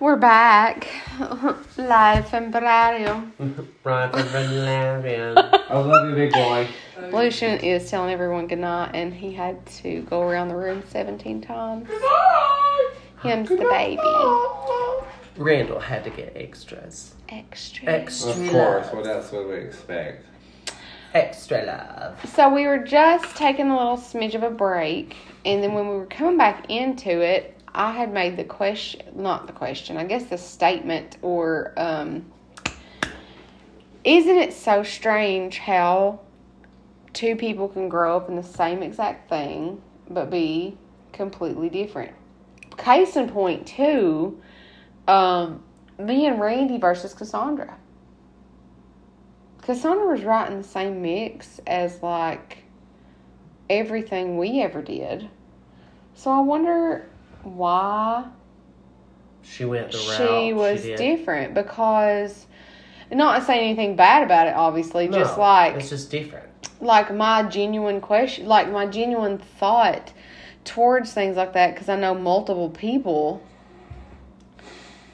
We're back. Live from Barrio. Right from Valerian. I love you, big boy. Lucian is telling everyone goodnight and he had to go around the room 17 times. Him's the baby. Randall had to get extras. Extra. Extra Of course. love. What else would we expect? Extra love. So we were just taking a little smidge of a break, and then when we were coming back into it, I had made the question, not the question, I guess the statement, or um, isn't it so strange how two people can grow up in the same exact thing but be completely different? Case in point, too, um, me and Randy versus Cassandra. Cassandra was right in the same mix as like everything we ever did. So I wonder why She went the route. she was did. different because not saying anything bad about it obviously No, just like it's just different. like my genuine question like my genuine thought towards things like that because i know multiple people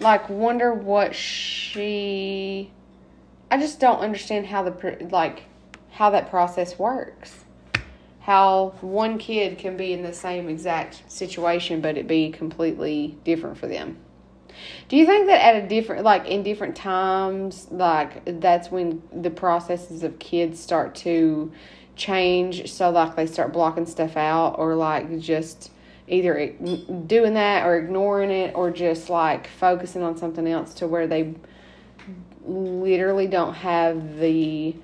like wonder what she i just don't understand how the like how that process works how one kid can be in the same exact situation but it be completely different for them do you think that at a different, like in different times, like that's when the processes of kids start to change? So, like they start blocking stuff out, or like just either doing that or ignoring it, or just like focusing on something else to where they literally don't have the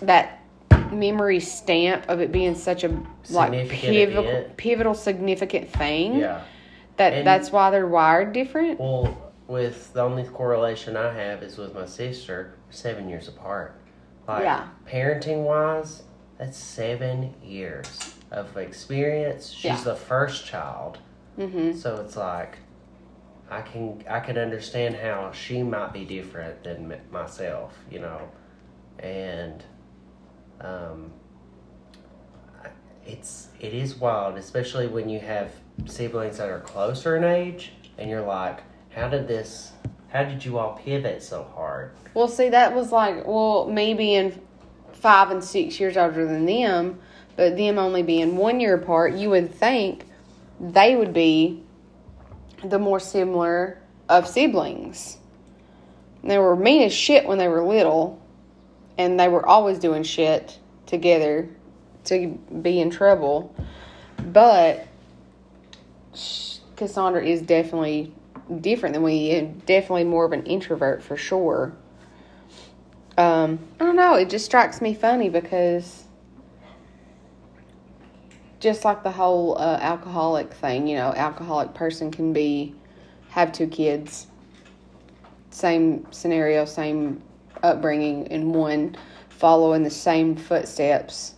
that memory stamp of it being such a like pivotal, event. pivotal significant thing Yeah. that And- that's why they're wired different. Well, with the only correlation I have is with my sister, seven years apart. Like, Yeah. parenting wise, that's seven years of experience. She's Yeah. the first child. Mm-hmm. So it's like I can I can understand how she might be different than myself, you know, and um, it's it is wild, especially when you have siblings that are closer in age, and you're like, how did this? How did you all pivot so hard? Well, see, that was like, well, me being five and six years older than them, but them only being one year apart, you would think they would be the more similar of siblings. They were mean as shit when they were little, and they were always doing shit together to be in trouble. But Cassandra is definitely different than we, definitely more of an introvert for sure. Um, I don't know. It just strikes me funny because just like the whole uh, alcoholic thing, you know, alcoholic person can be have two kids, same scenario, same upbringing, and one follow in the same footsteps,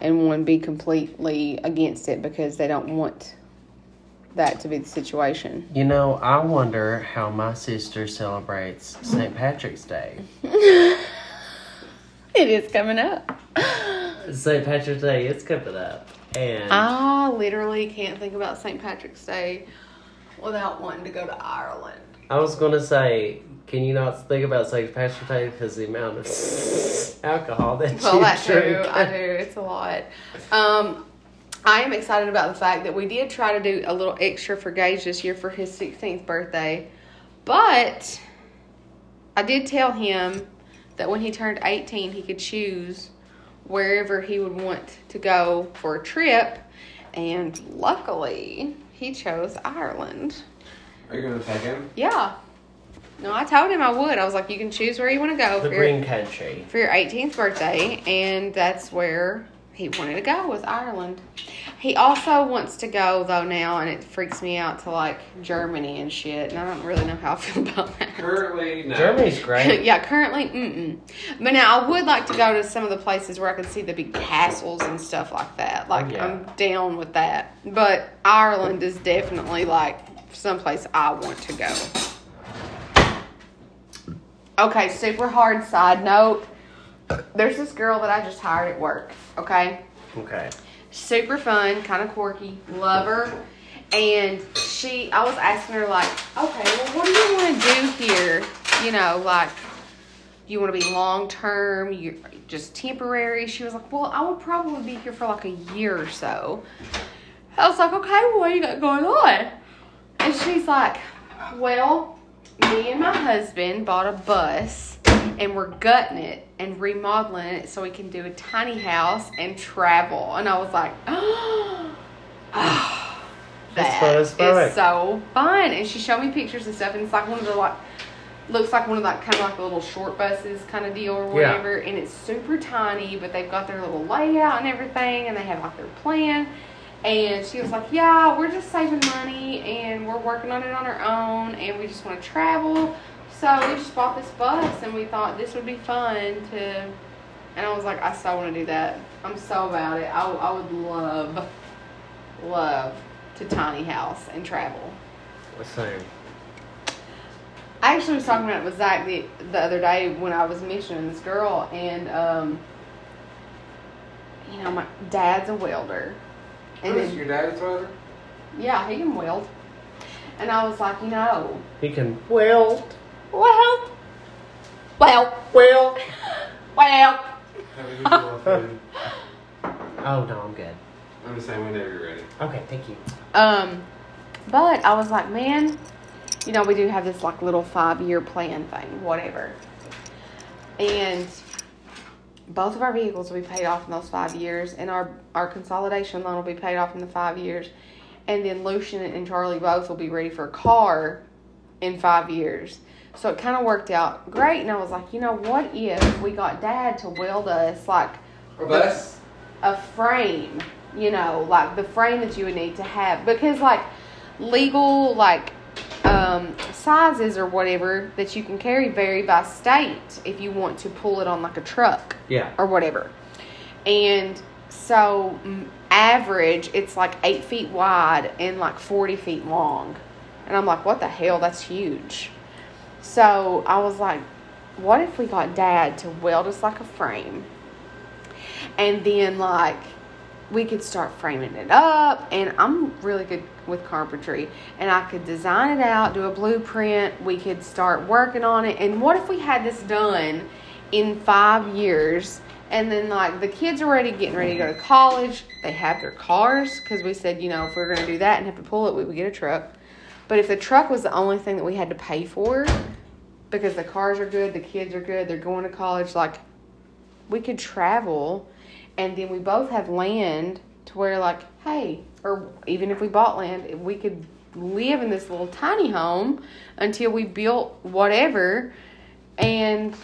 and one be completely against it because they don't want that to be the situation. You know, I wonder how my sister celebrates St. Patrick's Day. It is coming up. St. Patrick's Day is coming up, and I literally can't think about St. Patrick's Day without wanting to go to Ireland. I was gonna say, can you not think about St. Patrick's Day because the amount of alcohol that Well, you too. drink? I do. It's a lot. Um, I am excited about the fact that we did try to do a little extra for Gage this year for his 16th birthday, but I did tell him that when he turned 18, he could choose wherever he would want to go for a trip, and luckily, he chose Ireland. Are you gonna take him? Yeah. No, I told him I would. I was like, you can choose where you want to go The for your, Green Country. for your 18th birthday, and that's where he wanted to go was Ireland. He also wants to go though now, and it freaks me out to like Germany and shit, and I don't really know how I feel about that. Currently, no. Germany's great. yeah, currently, mm-mm. But now I would like to go to some of the places where I can see the big castles and stuff like that. Like Yeah. I'm down with that. But Ireland is definitely like someplace I want to go. Okay, super hard side note. There's this girl that I just hired at work. Okay, Okay. super fun, kind of quirky, love her. And she, I was asking her like, okay, well, what do you want to do here? You know, like, you want to be long term, you're just temporary. She was like, well, I would probably be here for like a year or so. I was like, okay, what you got going on? And she's like, well, me and my husband bought a bus and we're gutting it and remodeling it so we can do a tiny house and travel. And I was like, oh, That's that fun as fuck. is so fun. And she showed me pictures and stuff, and it's like one of the like looks like one of like kind of like a little short buses kind of deal or Yeah. whatever. And it's super tiny, but they've got their little layout and everything, and they have like their plan. And she was like, "Yeah, we're just saving money, and we're working on it on our own, and we just want to travel." So we just bought this bus, and we thought this would be fun to. And I was like, I so want to do that. I'm so about it. I, I would love, love to tiny house and travel. The same. I actually was talking about it with Zach the, the other day when I was mentioning this girl, and um, you know, my dad's a welder, and Who's then, your dad's brother? yeah, he can weld. And I was like, you know, He can weld. well, well, Well. well. Have a good meal of food. Oh no, I'm good. I'm just saying whenever you're ready. Okay, thank you. Um, but I was like, man, you know, we do have this like little five year plan thing, whatever. And both of our vehicles will be paid off in those five years, and our our consolidation loan will be paid off in the five years, and then Lucian and Charlie both will be ready for a car in five years. So it kind of worked out great, and I was like, you know, what if we got Dad to weld us like A bus? a frame, you know, like the frame that you would need to have because like legal like um, sizes or whatever that you can carry vary by state if you want to pull it on like a truck Yeah. or whatever. And so average it's like 8 feet wide and like 40 feet long. And I'm like, what the hell? That's huge. So I was like, what if we got dad to weld us like a frame? And then like we could start framing it up and I'm really good with carpentry and I could design it out, do a blueprint, we could start working on it. And what if we had this done in 5 years and then like the kids are ready getting ready to go to college, they have their cars cuz we said, you know, if we are going to do that and have to pull it, we would get a truck. But if the truck was the only thing that we had to pay for because the cars are good, the kids are good, they're going to college like we could travel and then we both have land to where like hey or even if we bought land we could live in this little tiny home until we built whatever. And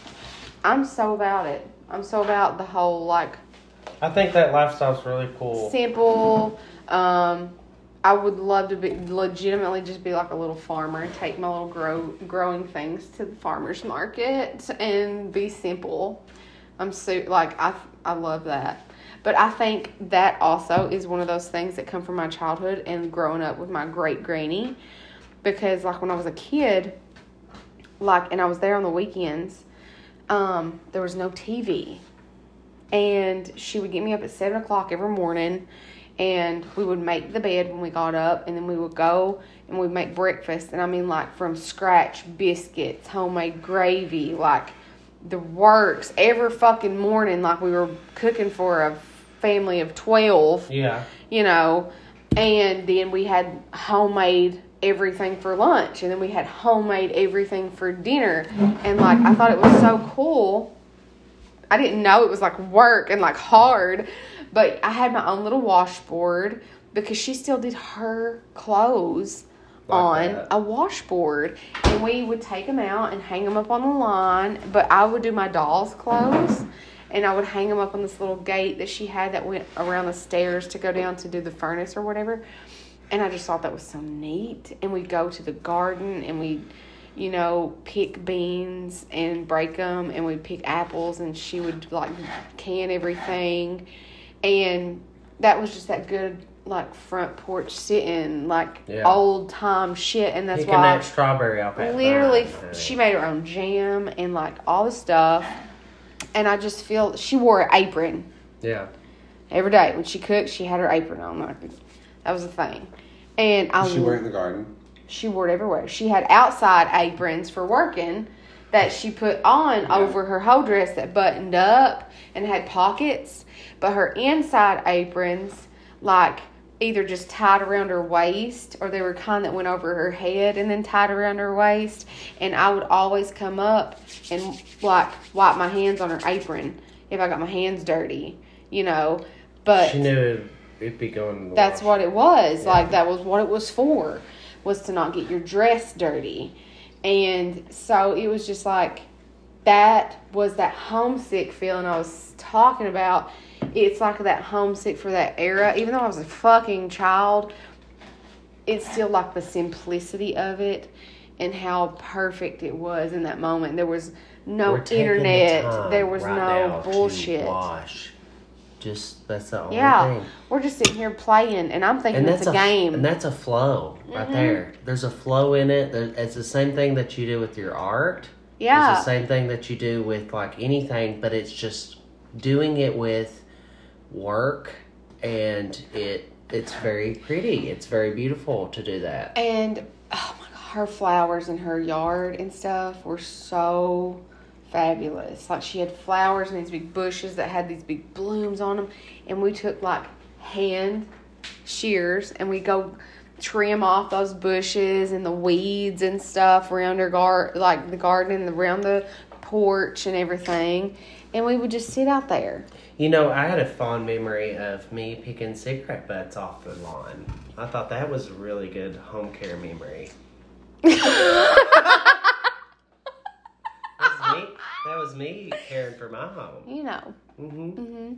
i'm so about it. I'm so about the whole like I think that lifestyle's really cool. simple. Um i would love to be legitimately just be like a little farmer and take my little grow growing things to the farmers market and be simple. I'm so like i i love that but i think that also is one of those things that come from my childhood and growing up with my great granny. Because like when i was a kid like and i was there on the weekends um there was no tv and she would get me up at seven o'clock every morning and we would make the bed when we got up and then we would go and we'd make breakfast. And i mean like from scratch biscuits homemade gravy like the works. Every fucking morning like we were cooking for a family of 12 Yeah. you know, and then we had homemade everything for lunch, and then we had homemade everything for dinner, and like I thought it was so cool. I didn't know it was like work and like hard, but I had my own little washboard because she still did her clothes Like on that. a washboard, and we would take them out and hang them up on the line. But I would do my doll's clothes, and I would hang them up on this little gate that she had that went around the stairs to go down to do the furnace or whatever. And I just thought that was so neat. And we'd go to the garden and we'd, you know, pick beans and break them, and we'd pick apples, and she would like can everything. And that was just that good, like, front porch sitting, like, Yeah. old time shit. And that's Picking why that strawberry that literally she made her own jam and like all the stuff and i just feel she wore an apron Yeah. every day when she cooked she had her apron on like that was the thing And I She wear it in the garden. she wore it everywhere. She had outside aprons for working that she put on Yeah. over her whole dress that buttoned up and had pockets, but her inside aprons, like either just tied around her waist or they were kind that went over her head and then tied around her waist. And I would always come up and like wipe my hands on her apron if I got my hands dirty, you know. But She knew it'd, it'd be going. That's wash. what it was. Yeah. Like that was what it was for, was to not get your dress dirty. And so it was just like that was that homesick feeling I was talking about. It's like that homesick for that era. Even though I was a fucking child, it's still like the simplicity of it and how perfect it was in that moment. There was no the internet. time There was right no bullshit. Just that's the only Yeah, thing. we're just sitting here playing, and I'm thinking And it's that's a a game. And that's a flow right Mhm. there. There's a flow in it. It's the same thing that you do with your art. yeah, It's the same thing that you do with like anything, but it's just doing it with work and it it's very pretty. It's very beautiful to do that. And oh my god, her flowers in her yard and stuff were so fabulous. Like she had flowers and these big bushes that had these big blooms on them, and we took like hand shears and we go trim off those bushes and the weeds and stuff around her gar like the garden and around the porch and everything. And we would just sit out there. You know, I had a fond memory of me picking cigarette butts off the lawn. I thought that was a really good home care memory. That was me. That was me caring for my home. You know. hmm hmm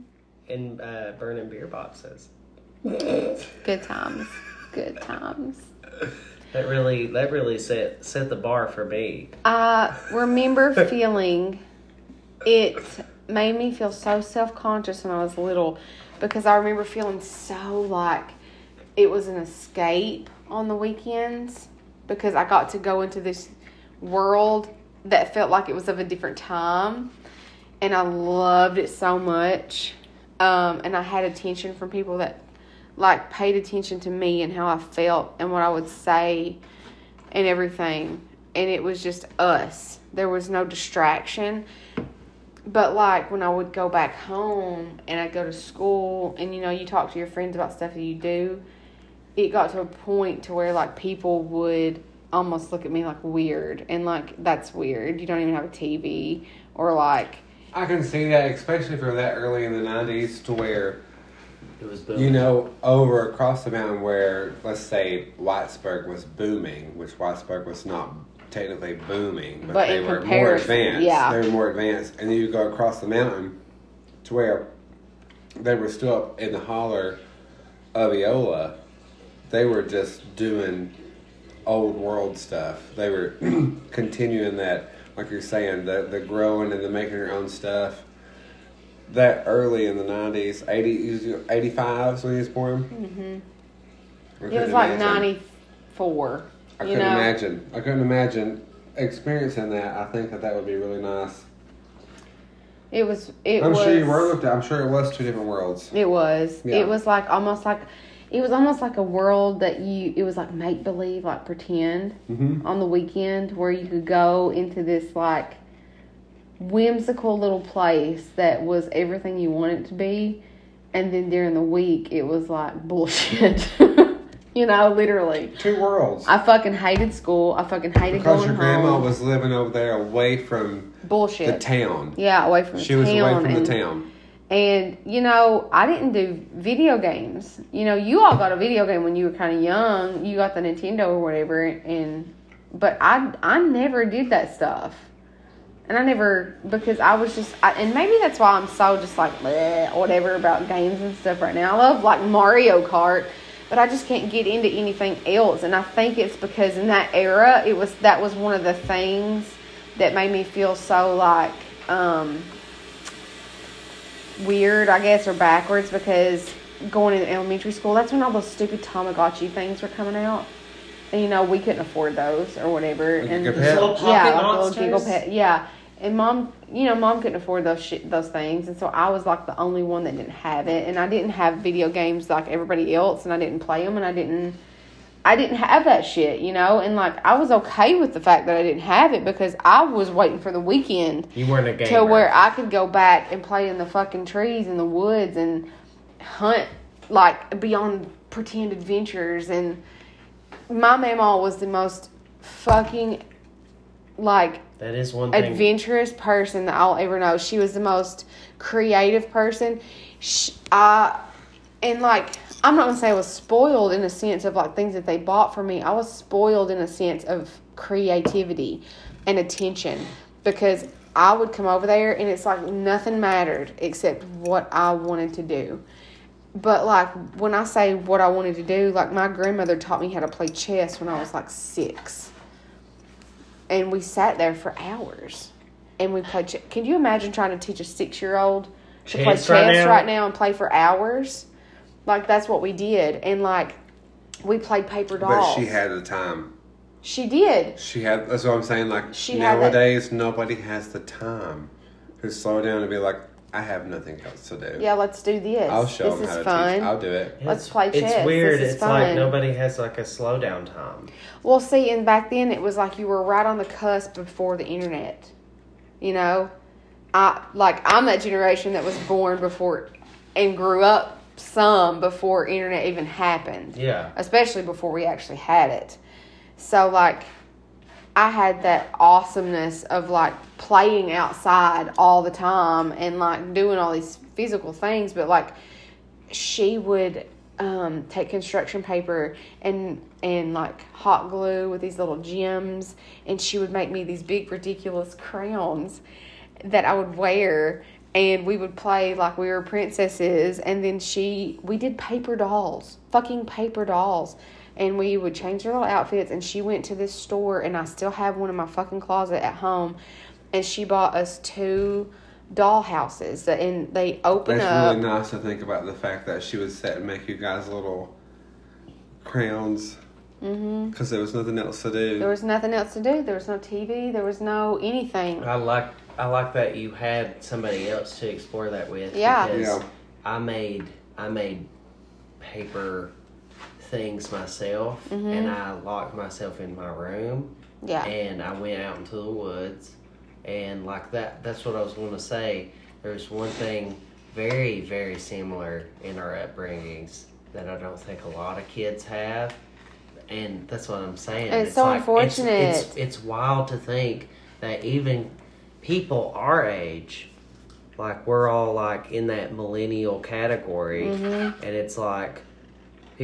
And uh, burning beer boxes. Good times. Good times. That really, that really set set the bar for me. I remember feeling it made me feel so self conscious when I was little because I remember feeling so like it was an escape on the weekends because I got to go into this world that felt like it was of a different time and I loved it so much. Um, and I had attention from people that like paid attention to me and how I felt and what I would say and everything. And it was just us. There was no distraction. But like when I would go back home and I'd go to school and you know, you talk to your friends about stuff that you do, it got to a point to where like people would almost look at me like weird and like that's weird. You don't even have a TV or like I can see that, especially from that early in the '90s, to where It was you know over across the mountain, where let's say Whitesburg was booming, which Whitesburg was not technically booming, but, But they were more advanced. yeah. they were more advanced, and then you go across the mountain to where they were still up in the holler of Eola. They were just doing old world stuff. They were continuing that, like you're saying, the the growing and the making your own stuff. That early in the nineties, 80, 85 when he was born. Mm-hmm. it was like ninety four. I couldn't know? imagine. I couldn't imagine experiencing that. I think that that would be really nice. It was it I'm was sure you were looked at. I'm sure it was two different worlds. It was. Yeah. It was like almost like it was almost like a world that you it was like make believe, like pretend Mm-hmm. on the weekend where you could go into this like whimsical little place that was everything you wanted it to be and then during the week it was like bullshit. you know, literally. Two worlds. I fucking hated school. I fucking hated because going your grandma home. was living over there away from bullshit. the town. yeah, away from the She was town away from and- the town. And you know, I didn't do video games. You know, you all got a video game when you were kind of young. You got the Nintendo or whatever, and but I I never did that stuff. And I never because I was just I, and maybe that's why I'm so just like whatever about games and stuff right now. I love like Mario Kart, but I just can't get into anything else. And I think it's because in that era, it was that was one of the things that made me feel so like um weird, I guess, or backwards because going into elementary school, that's when all those stupid Tamagotchi things were coming out. And you know, we couldn't afford those or whatever. Like and a? Little pocket yeah, like little Giga Pet. Yeah. And mom, you know, mom couldn't afford those shit, those things, and so I was like the only one that didn't have it, and I didn't have video games like everybody else, and I didn't play them, and I didn't I didn't have that shit, you know, and like I was okay with the fact that I didn't have it because I was waiting for the weekend You weren't a gamer. to where I could go back and play in the fucking trees in the woods and hunt like be on pretend adventures. And my mama was the most fucking like that is one thing. adventurous person that I'll ever know. She was the most creative person. She, I and like I'm not gonna say I was spoiled in a sense of like things that they bought for me. I was spoiled in a sense of creativity and attention because I would come over there and it's like nothing mattered except what I wanted to do. But like when I say what I wanted to do, like my grandmother taught me how to play chess when I was like six and we sat there for hours and we played ch- can you imagine trying to teach a six year old to play Chess chess right right now? now? and play for hours like that's what we did and like we played paper dolls But she had the time. she did She had. That's what I'm saying. Like She had nowadays, nobody has the time to slow down and be like, I have nothing else to do. yeah let's do this I'll show this them is how to fun teach. I'll do it. Let's It's- play chess. It's weird. This is it's like nobody has like a slowdown time. well see and back then it was like you were right on the cusp before the internet you know i like i'm that generation that was born before and grew up some before internet even happened Yeah. especially before we actually had it. So like I had that awesomeness of like playing outside all the time and like doing all these physical things, but like she would um, take construction paper and and like hot glue with these little gems, and she would make me these big ridiculous crowns that I would wear. And we would play like we were princesses, and then she we did paper dolls, fucking paper dolls, and we would change their little outfits. And she went to this store, and I still have one in my fucking closet at home, and she bought us two doll houses, and they open That's up. really nice to think about the fact that she would set and make you guys little crowns hmm because there was nothing else to do. There was nothing else to do. There was no TV. There was no anything. I like I like that you had somebody else to explore that with. Yeah. Because Yeah. I made I made paper things myself, Mm-hmm. and I locked myself in my room, Yeah. and I went out into the woods, and like that. That's what I was going to say. There's one thing very very similar in our upbringings that I don't think a lot of kids have. And that's what I'm saying. It's so like- it's- unfortunate. It's, it's wild to think that even people our age, like we're all like in that millennial category, Mm-hmm. and it's like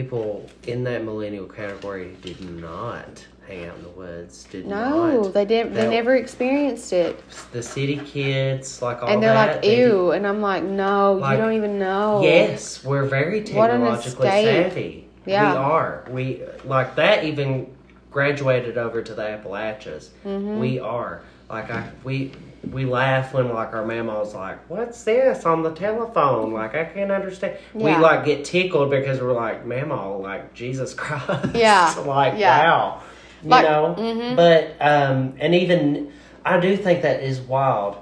people in that millennial category did not hang out in the woods. Did No, not. they didn't. They That- never experienced it, The city kids, like all and they're that, like, they "Ew," and I'm like, "No, Like, you don't even know." Yes, we're very technologically savvy. Yeah. We are. We like that even graduated over to the Appalachians. Mm-hmm. We are. Like I we we laugh when like our mama's like, What's this on the telephone? Like I can't understand Yeah. We like get tickled because we're like, Mama, like Jesus Christ. Yeah. like Yeah. wow. You Like- know? mhm. But um and even I do think that is wild.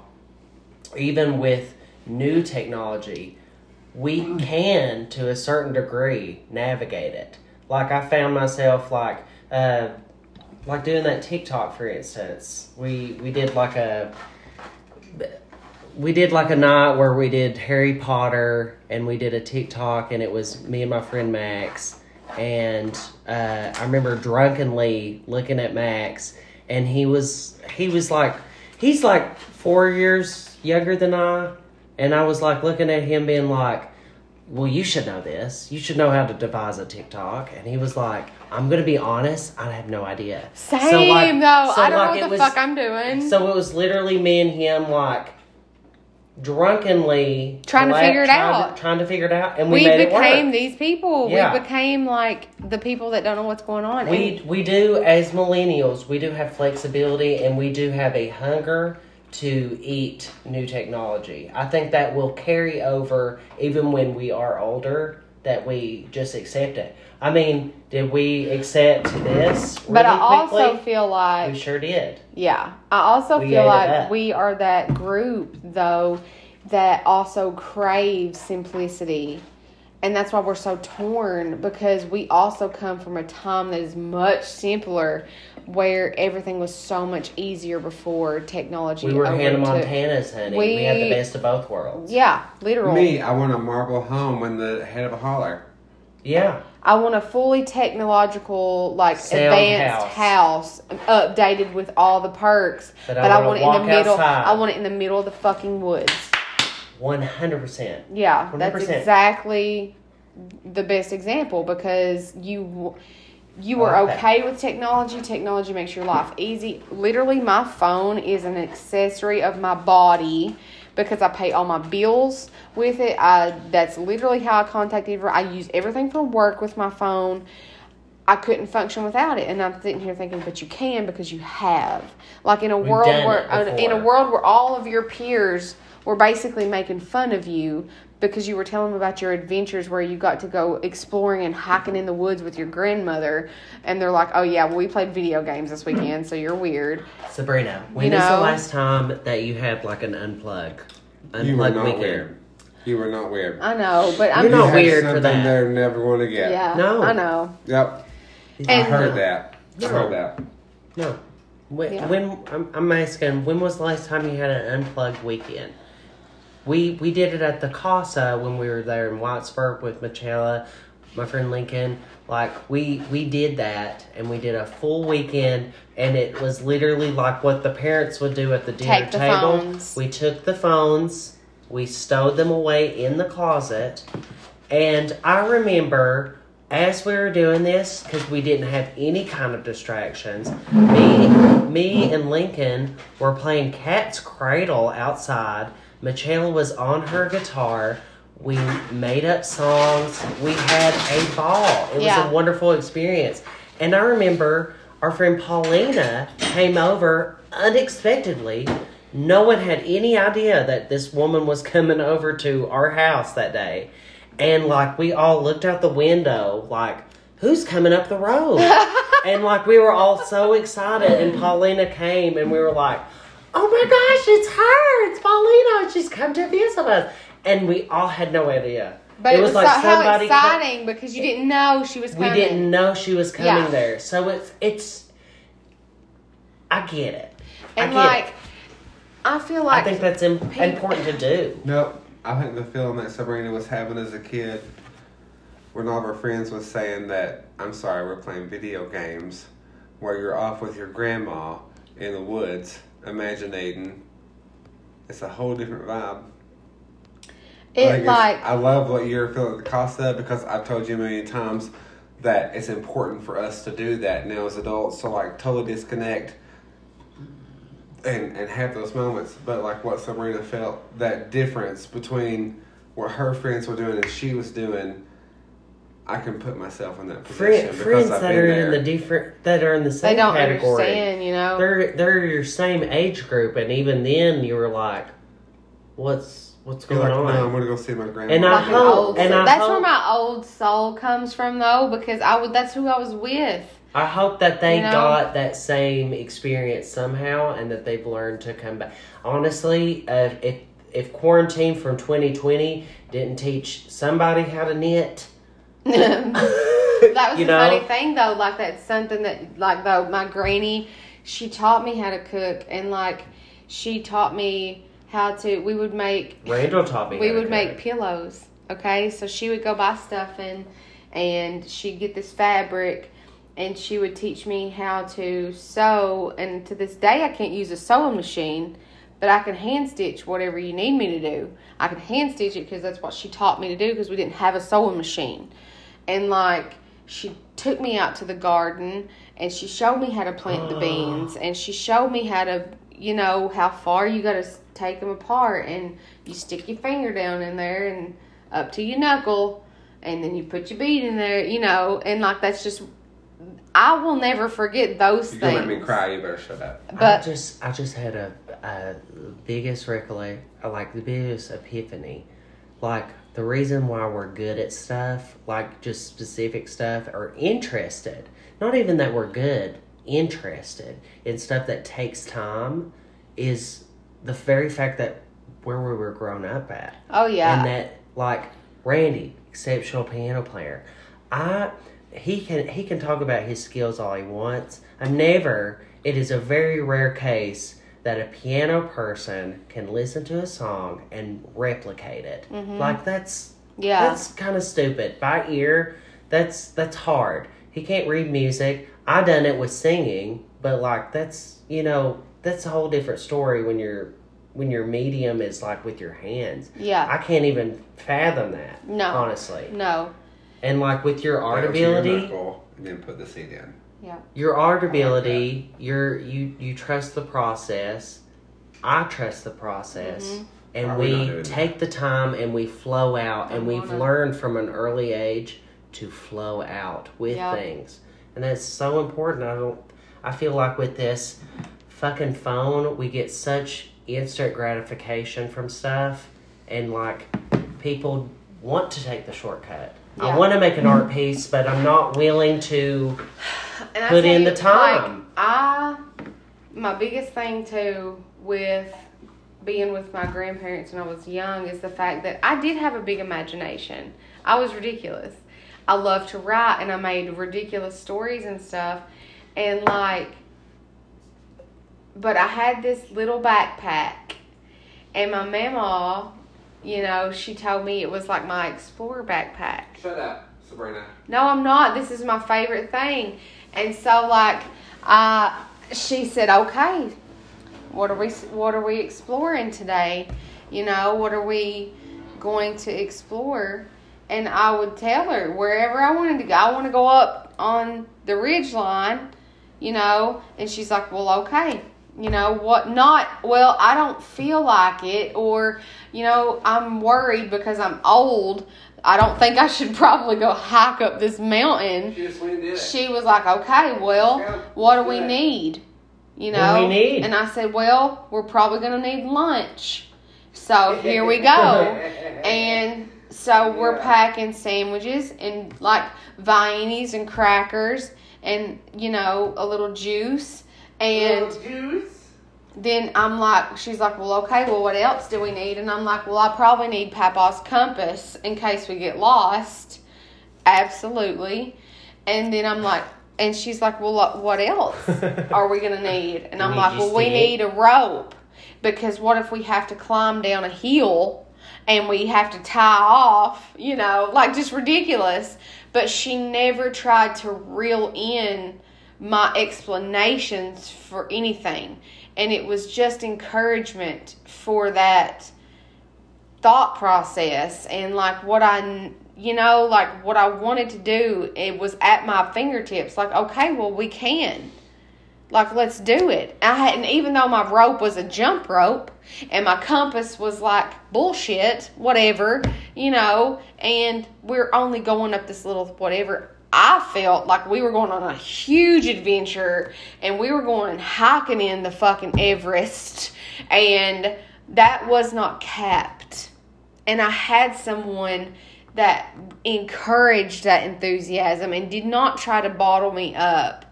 Even with new technology, we can to a certain degree navigate it like i found myself like uh like doing that tiktok for instance we we did like a we did like a night where we did harry potter and we did a tiktok and it was me and my friend max and uh i remember drunkenly looking at max and he was he was like he's like four years younger than i and I was like looking at him being like, Well, you should know this. You should know how to devise a TikTok. And he was like, I'm going to be honest, I have no idea. Same So, like- though. so, I don't like, know what the was- fuck I'm doing. So it was literally me and him like drunkenly Trying to figure it trying out. To, trying to figure it out. And we, we made it became these people. Yeah. We became like the people that don't know what's going on. We And we do as millennials, we do have flexibility and we do have a hunger to eat new technology. I think that will carry over even when we are older that we just accept it. I mean, did we accept this? but I also quickly? feel like we sure did. Yeah. I also We feel like up. we are that group though that also craves simplicity and that's why we're so torn because we also come from a time that is much simpler where everything was so much easier before technology We were Hannah overtook- Montana's, honey. We, had the best of both worlds. yeah literal Me, I want a marble home in the head of a holler. Yeah. I want a fully technological, like Sound advanced house. updated with all the perks. But But, I I, wanna it in the middle. outside. I want it in the middle of the fucking woods. One hundred percent. Yeah, that's 100%. exactly the best example because you you are okay with technology. Technology makes your life easy. Literally, my phone is an accessory of my body because I pay all my bills with it. I that's literally how I contact everyone. I use everything for work with my phone. I couldn't function without it, and I'm sitting here thinking, but you can because you have. Like in a We've world where uh, in a world where all of your peers were basically making fun of you because you were telling them about your adventures where you got to go exploring and hiking in the woods with your grandmother, and they're like, "Oh yeah, well we played video games this weekend, so you're weird." Sabrina, when You is the last time that you had like an unplug? Unplug You were not weekend. weird. You were not weird. I know, but I'm You're not weird for something that. They're never going to get. Yeah, No. I know. Yep. I And- heard that. I heard that. No. When, Yeah. when I'm, I'm asking, when was the last time you had an unplugged weekend? We we did it at the Casa when we were there in Whitesburg with Michela, my friend Lincoln. Like we we did that and we did a full weekend and it was literally like what the parents would do at the dinner Take the table. phones. We took the phones, we stowed them away in the closet, and I remember as we were doing this, because we didn't have any kind of distractions, me, me and Lincoln were playing Cat's Cradle outside. Michelle was on her guitar. We made up songs. We had a ball. It was Yeah. a wonderful experience. And I remember our friend Paulina came over unexpectedly. No one had any idea that this woman was coming over to our house that day. And like we all looked out the window, like, who's coming up the road? and like we were all so excited. And Paulina came and we were like, oh my gosh, it's her. It's Paulina. She's come to visit us. And we all had no idea. But it, was, so, how somebody co- exciting because you didn't know she was we coming. didn't know she was coming Yeah. there. So it's it's I get it. and I get like, it. I feel like I think that's im- important to do. Nope. I think the feeling that Sabrina was having as a kid when all of her friends was saying that, I'm sorry, we're playing video games where you're off with your grandma in the woods, imaginating. It's a whole different vibe. It it's- like I love what you're feeling at the Costa because I've told you a million times that it's important for us to do that now as adults. So like totally disconnect and and have those moments. But like what Sabrina felt that difference between what her friends were doing and she was doing. I can put myself in that position Friend, because friends I've that been are there. in the different that are in the they same don't category. understand, you know. They're they're your same age group, and even then you were like, "What's what's You're going like, on?" no, I'm gonna go see my grandma. And I Like an hope- old and soul. I that's hope- where my old soul comes from, though, because I would. That's who I was with. I hope that they You know? got that same experience somehow, and that they've learned to come back. Honestly, uh, if if quarantine from 2020 didn't teach somebody how to knit, That was you the know, funny thing, though. Like that's something that, like, though my granny, she taught me how to cook, and like, she taught me how to. We would make Randall taught me. we would make pillows okay so she would go buy stuff and and she'd get this fabric and she would teach me how to sew and to this day i can't use a sewing machine but i can hand stitch whatever you need me to do i can hand stitch it because that's what she taught me to do because we didn't have a sewing machine and like she took me out to the garden and she showed me how to plant the ah. beans and she showed me how to you know how far you got to take them apart and you stick your finger down in there and up to your knuckle and then you put your bead in there you know and like that's just i will never forget those You're things gonna make me cry. You better shut up. I but just I just had a, a biggest recollect like the biggest epiphany. Like the reason why we're good at stuff, like just specific stuff, or interested. Not even that we're good, interested in stuff that takes time is the very fact that where we were grown up at. oh yeah And that like Randy, exceptional piano player. I he can he can talk about his skills all he wants. I never. It is a very rare case that a piano person can listen to a song and replicate it. Mm-hmm. Like that's Yeah. that's kind of stupid by ear. That's that's hard. He can't read music. I done it with singing, but like that's you know that's a whole different story when you're when your medium is like with your hands. Yeah. I can't even fathom that. No. honestly. no. And like with your art Right up to your ability, and then put the seed in. Yeah. your art ability, your you you trust the process. I trust the process. Mhm. And are we we doing take the time and we flow out and I we've learned from an early age to flow out with Yep. things. And that's so important. I don't I feel like with this fucking phone we get such instant gratification from stuff and like people want to take the shortcut. I want to make an art piece, but I'm not willing to And Put in you, the time. Like, I, my biggest thing too with being with my grandparents when I was young is the fact that I did have a big imagination. I was ridiculous. I loved to write and I made ridiculous stories and stuff. And like, but I had this little backpack, and my mama, you know, she told me it was like my explorer backpack. Shut up, Sabrina. No, I'm not. This is my favorite thing. And so like uh she said, "Okay. What are we what are we exploring today? You know, what are we going to explore?" And I would tell her wherever I wanted to go. I want to go up on the ridge line, you know, and she's like, "Well, okay." You know what? Not well. I don't feel like it, or you know, I'm worried because I'm old. I don't think I should probably go hike up this mountain. She just went and did it. She was like, "Okay, well, what do we need?" You What know, do we need? and I said, "Well, we're probably gonna need lunch." So here we go, and so we're Yeah. packing sandwiches and like vienies and crackers, and you know, a little juice, and then I'm like, she's like, well, okay, well, what else do we need? And I'm like, well, I probably need Papa's compass in case we get lost. Absolutely. And then I'm like, and she's like, well, what- what else are we going to need? And I'm like, well, we stick. need a rope because what if we have to climb down a hill and we have to tie off, you know, like just ridiculous. But she never tried to reel in my explanations for anything. And it was just encouragement for that thought process and like what I, you know, like what I wanted to do. It was at my fingertips. Like, okay, well, we can. Like, let's do it. I hadn't, even though my rope was a jump rope and my compass was like bullshit, whatever, you know, and we're only going up this little whatever. I felt like we were going on a huge adventure and we were going hiking in the fucking Everest and that was not capped. And I had someone that encouraged that enthusiasm and did not try to bottle me up.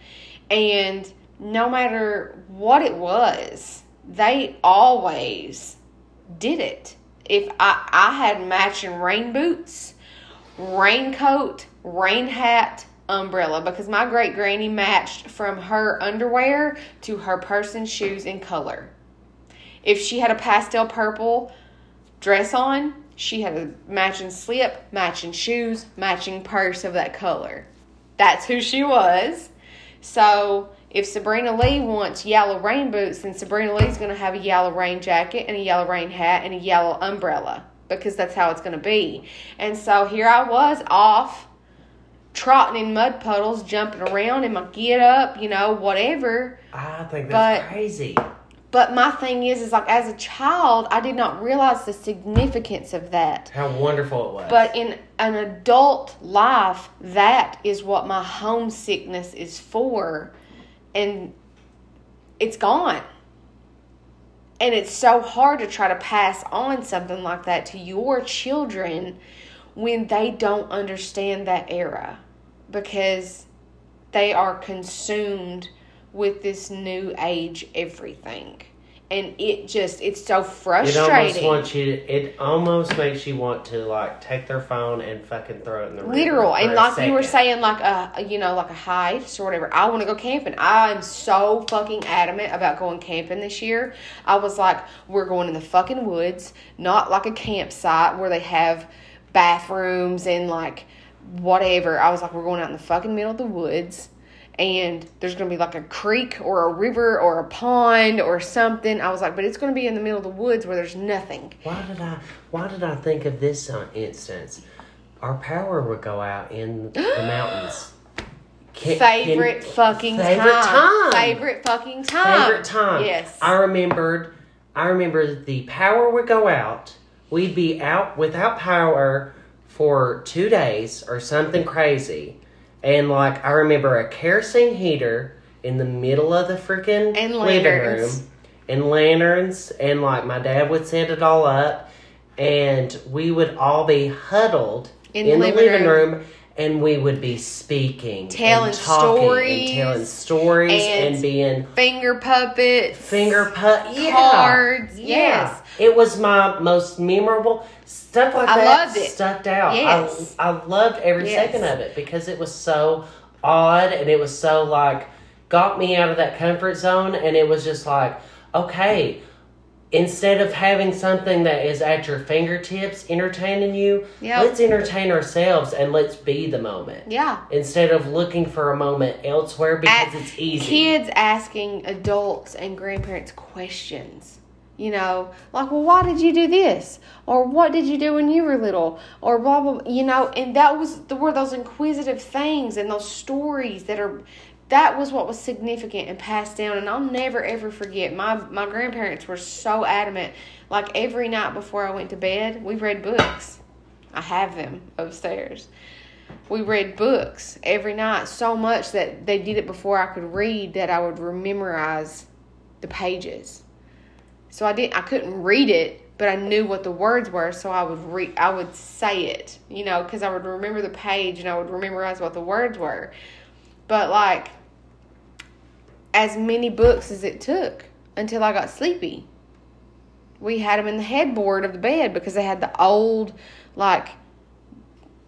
And no matter what it was, they always did it. If I, I had matching rain boots, raincoat, rain hat, umbrella, because my great granny matched from her underwear to her person's shoes in color. If she had a pastel purple dress on, she had a matching slip, matching shoes, matching purse of that color. That's who she was. So if Sabrina Lee wants yellow rain boots, then Sabrina Lee's going to have a yellow rain jacket and a yellow rain hat and a yellow umbrella because that's how it's going to be. And so here I was off trotting in mud puddles, jumping around in my get up, you know, whatever. I think that's But- crazy. But my thing is, is like as a child, I did not realize the significance of that. How wonderful it was. But in an adult life, that is what my homesickness is for. And it's gone. And it's so hard to try to pass on something like that to your children when they don't understand that era because they are consumed with this new age everything. and it just it's so frustrating. It almost wants you. To, it almost makes you want to like take their phone and fucking throw it in the Literal, and like you were saying, like a you know, like a hike or whatever. I want to go camping. I'm so fucking adamant about going camping this year. I was like, we're going in the fucking woods, not like a campsite where they have bathrooms and like whatever. I was like, we're going out in the fucking middle of the woods. And there's gonna be like a creek or a river or a pond or something. I was like, but it's gonna be in the middle of the woods where there's nothing. Why did I? Why did I think of this uh, instance? Our power would go out in the mountains. Can- Favorite can- fucking favorite time. time. Favorite fucking time. favorite time. Yes. I remembered. I remember the power would go out. We'd be out without power for two days or something crazy, and like I remember a kerosene heater in the middle of the freaking And living lanterns. room, and lanterns, and like my dad would set it all up, and we would all be huddled In in, the living living room. room. And we would be speaking, Telling and talking, stories, and telling stories, and and being Finger puppets. finger put yeah. Cards, Yeah. yes. It was my most memorable stuff like I that loved it. stuck out. Yes. I, I loved every Yes. second of it because it was so odd and it was so like got me out of that comfort zone and it was just like, okay, instead of having something that is at your fingertips entertaining you, Yep. let's entertain ourselves and let's be the moment. Yeah. Instead of looking for a moment elsewhere because At- it's easy. Kids asking adults and grandparents questions. You know, like, well, why did you do this? Or what did you do when you were little? Or blah, blah, blah. You know, and that was, the, were those inquisitive things and those stories that are, that was what was significant and passed down. And I'll never, ever forget. My, my grandparents were so adamant. Like, every night before I went to bed, we read books. I have them upstairs we read books every night so much that they did it before I could read that I would memorize the pages. So I didn't I couldn't read it, but I knew what the words were, so I would read I would say it, you know, cuz I would remember the page and I would memorize what the words were. But like as many books as it took until I got sleepy. We had them in the headboard of the bed because they had the old like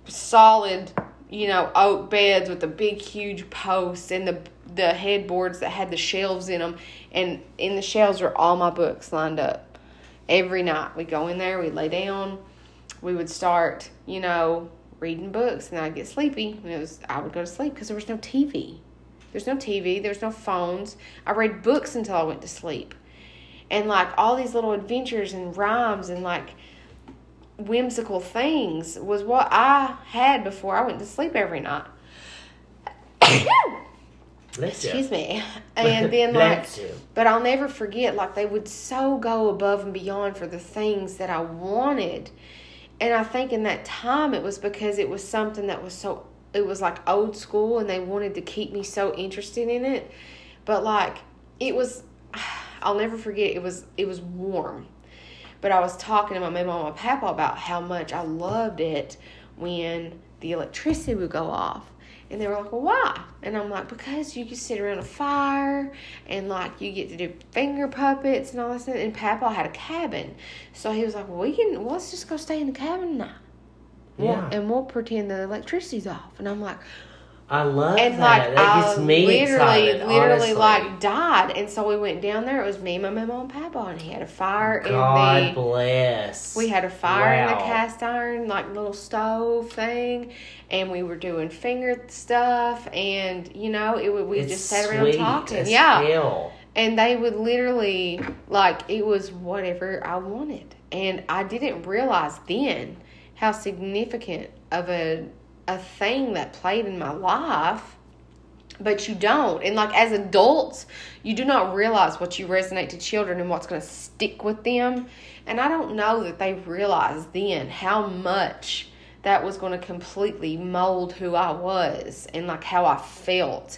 solid, you know, oak beds with the big huge posts and the the headboards that had the shelves in them and in the shelves were all my books lined up. Every night we go in there, we lay down, we would start, you know, reading books and I'd get sleepy. And it was I would go to sleep because there was no TV. There's no TV, there's no phones. I read books until I went to sleep. And like all these little adventures and rhymes and like whimsical things was what I had before I went to sleep every night. Excuse me. And then like but I'll never forget like they would so go above and beyond for the things that I wanted. And I think in that time it was because it was something that was so it was like old school and they wanted to keep me so interested in it. But like it was I'll never forget it was it was warm. But I was talking to my mom and papa about how much I loved it when the electricity would go off. And they were like, well, why? And I'm like, because you can sit around a fire and like you get to do finger puppets and all that stuff. And Papa had a cabin. So he was like, well, we can, well, let's just go stay in the cabin tonight. We'll- Yeah. And we'll pretend the electricity's off. And I'm like, I love and that. like that I gets me literally, excited. literally honestly. like died. And so we went down there. It was me, my mom, and Papa, and he had a fire God in the. bless. We had a fire in the cast iron, like little stove thing, and we were doing finger stuff, and you know, it would we It's just sat around talking, yeah. hell. And they would literally like it was whatever I wanted, and I didn't realize then how significant of a a thing that played in my life. But you don't. And like as adults, you do not realize what you resonate to children and what's going to stick with them. And I don't know that they realized then how much that was going to completely mold who I was and like how I felt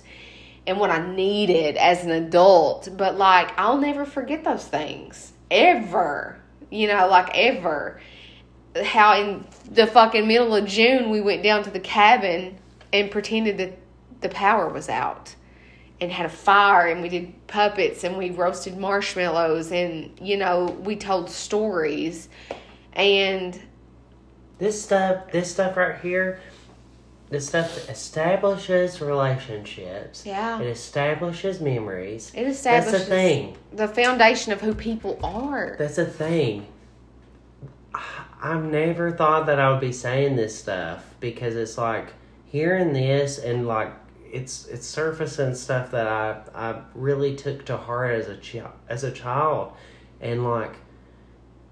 and what I needed as an adult. But like, I'll never forget those things ever. You know, like ever. How in the fucking middle of June we went down to the cabin and pretended that the power was out. and had a fire and we did puppets and we roasted marshmallows and you know we told stories and This stuff, this stuff right here, this stuff establishes relationships. Yeah. It establishes memories. it establishes That's the thing. the foundation of who people are. That's the thing. I've never thought that I would be saying this stuff because it's like hearing this and like it's it's surfacing stuff that I I really took to heart as a child as a child, and like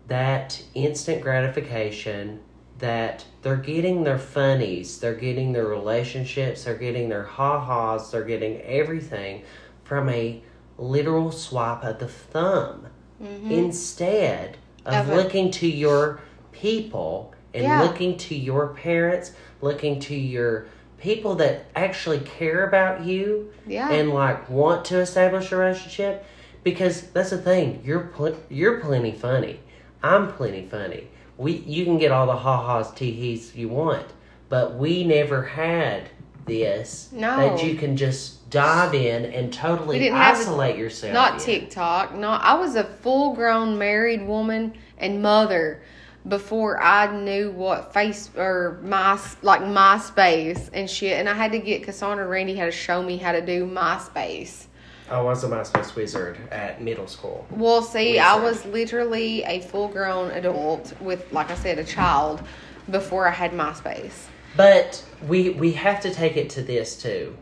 that instant gratification that they're getting their funnies, they're getting their relationships, they're getting their ha ha's, they're getting everything from a literal swipe of the thumb mm-hmm. instead of, Of looking to your people and Yeah. looking to your parents, looking to your people that actually care about you Yeah. and like want to establish a relationship because that's the thing you're pl- you're plenty funny i'm plenty funny we you can get all the ha-has tee-hees you want but we never had this No. that you can just dive in and totally We didn't have it- isolate yourself Not in. TikTok. No, I was a full grown married woman and mother before I knew what face or my like MySpace and shit. And I had to get Cassandra Randy had to show me how to do MySpace. i was a myspace wizard at middle school Well, see, I was literally a full grown adult with, like I said, a child before I had MySpace. But we we have to take it to this too.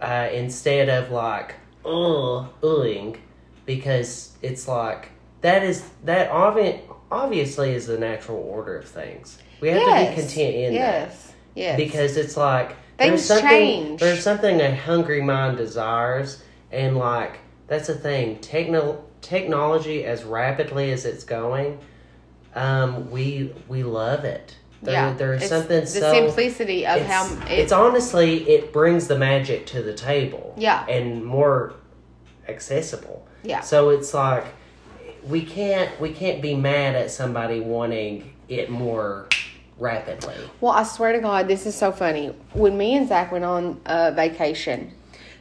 Uh, instead of like uh oohing, because it's like that is that obvi- obviously is the natural order of things. We have to be content in yes. that Yes. because it's like Things there's something change. there's something a hungry mind desires, and like that's the thing. Techno technology as rapidly as it's going, um, we we love it. There, yeah, there's something the so simplicity of it's, how it's honestly it brings the magic to the table. Yeah. and more accessible. Yeah. So it's like we can't we can't be mad at somebody wanting it more rapidly. Well, I swear to God, this is so funny. When me and Zach went on uh, vacation,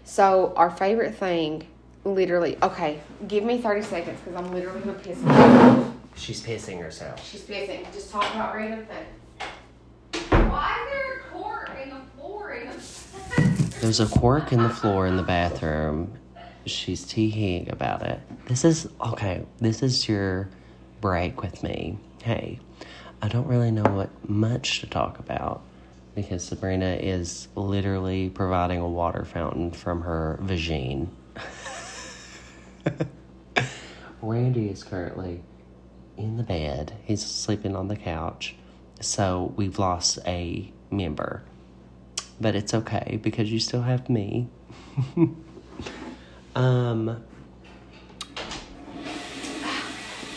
so our favorite thing, literally, okay, give me 30 seconds because I'm literally going to piss myself. She's pissing herself. She's pissing. Just talk about random things. Why is there a cork in the floor in the There's a quirk in the floor in the bathroom. She's teeing about it. This is okay. This is your break with me. Hey, I don't really know what much to talk about because Sabrina is literally providing a water fountain from her vagine. Randy is currently in the bed. He's sleeping on the couch. So we've lost a member. But it's okay because you still have me. um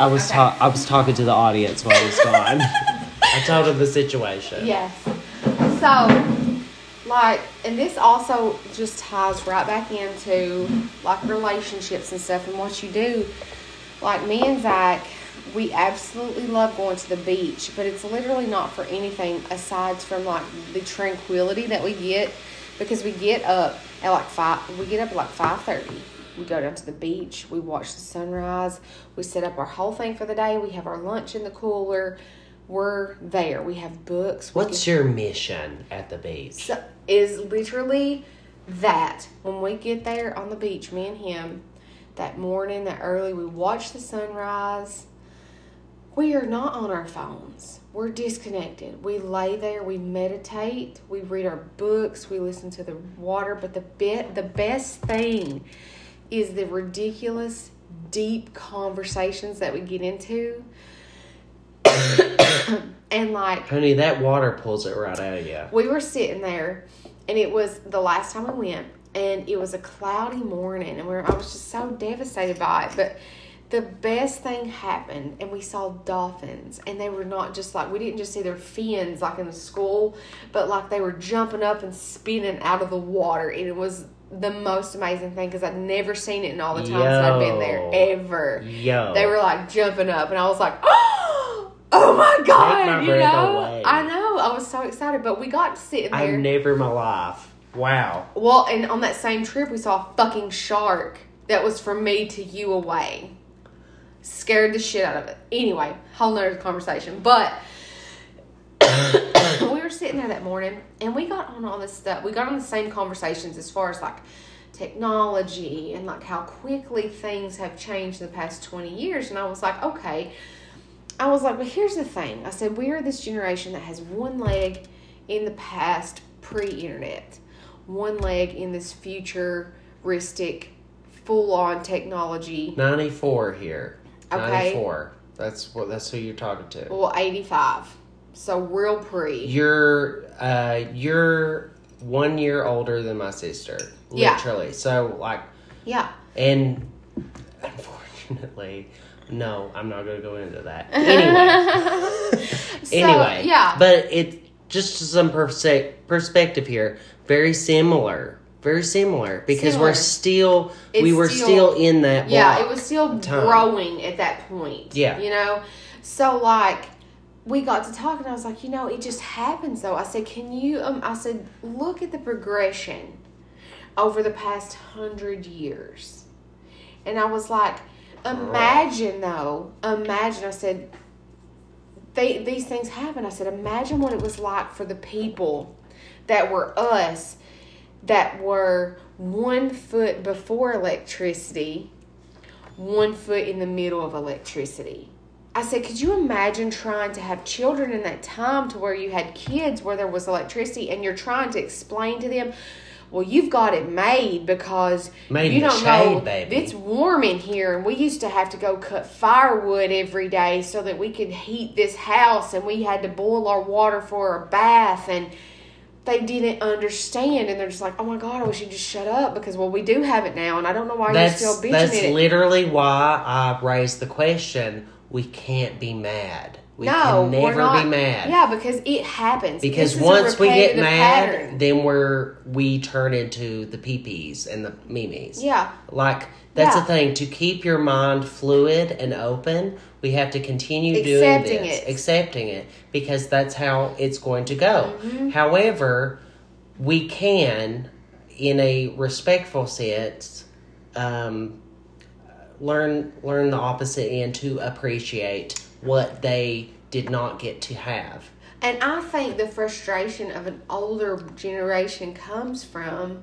I was Okay. ta- I was talking to the audience while I was gone. I told them the situation. Yes. So, like, and this also just ties right back into like relationships and stuff and what you do. Like me and Zach, we absolutely love going to the beach, but it's literally not for anything aside from like the tranquility that we get because we get up at like five. We get up at like five thirty. We go down to the beach. We watch the sunrise. We set up our whole thing for the day. We have our lunch in the cooler. We're there. We have books. We What's your mission at the beach? so, is literally that when we get there on the beach, me and him, that morning, that early, we watch the sunrise. We are not on our phones. We're disconnected. We lay there, we meditate, we read our books, we listen to the water. But the bit, the best thing is the ridiculous, deep conversations that we get into. and like Honey, that water pulls it right out of you. we were sitting there and it was the last time we went and it was a cloudy morning and we were, I was just so devastated by it but the best thing happened and we saw dolphins and they were not just like we didn't just see their fins like in the school but like they were jumping up and spinning out of the water and it was the most amazing thing because I'd never seen it in all the times that I've been there ever Yo. they were like jumping up and I was like oh oh my god my you know away. I know I was so excited but we got to sit there I've never in my life Wow. Well, and on that same trip, we saw a fucking shark that was from me to you away. Scared the shit out of it. Anyway, whole nother conversation. But we were sitting there that morning and we got on all this stuff. We got on the same conversations as far as like technology and like how quickly things have changed in the past 20 years. And I was like, okay. I was like, but here's the thing. I said, we are this generation that has one leg in the past pre internet, one leg in this futuristic, full on technology. 94 here. Okay. 94. That's what that's who you're talking to. Well, 85. So real pre. You're uh you're one year older than my sister. Yeah. Literally. So like Yeah. and unfortunately no, I'm not gonna go into that. Anyway. So, anyway. yeah. But it just some perse- perspective here. Very similar. Very similar. Because Similar. we're still we were still- still in that Yeah, it was still time. growing at that point. Yeah. You know? So, like, we got to talking. I was like, you know, it just happens though. I said, can you, um, I said, look at the progression over the past hundred years. And I was like, imagine though, imagine, I said, they, these things happen. I said, imagine what it was like for the people that were us that were one foot before electricity, one foot in the middle of electricity. I said, could you imagine trying to have children in that time to where you had kids where there was electricity and you're trying to explain to them, well, you've got it made because Made you don't shade, know baby. it's warm in here and we used to have to go cut firewood every day so that we could heat this house and we had to boil our water for a bath and they didn't understand and they're just like, oh my god, I wish you'd just shut up because well we do have it now and I don't know why That's you're still bitching that's it. literally why I raised the question. We can't be mad. We no, can never we're not. be mad. Yeah, because it happens. Because This is a once we get mad, pattern. then we're we turn into the peepees and the memes. yeah, Like that's Yeah. the thing. To keep your mind fluid and open, we have to continue doing this, it. accepting it, because that's how it's going to go. Mm-hmm. However, we can, in a respectful sense, um, learn learn the opposite end to appreciate what they did not get to have. And I think the frustration of an older generation comes from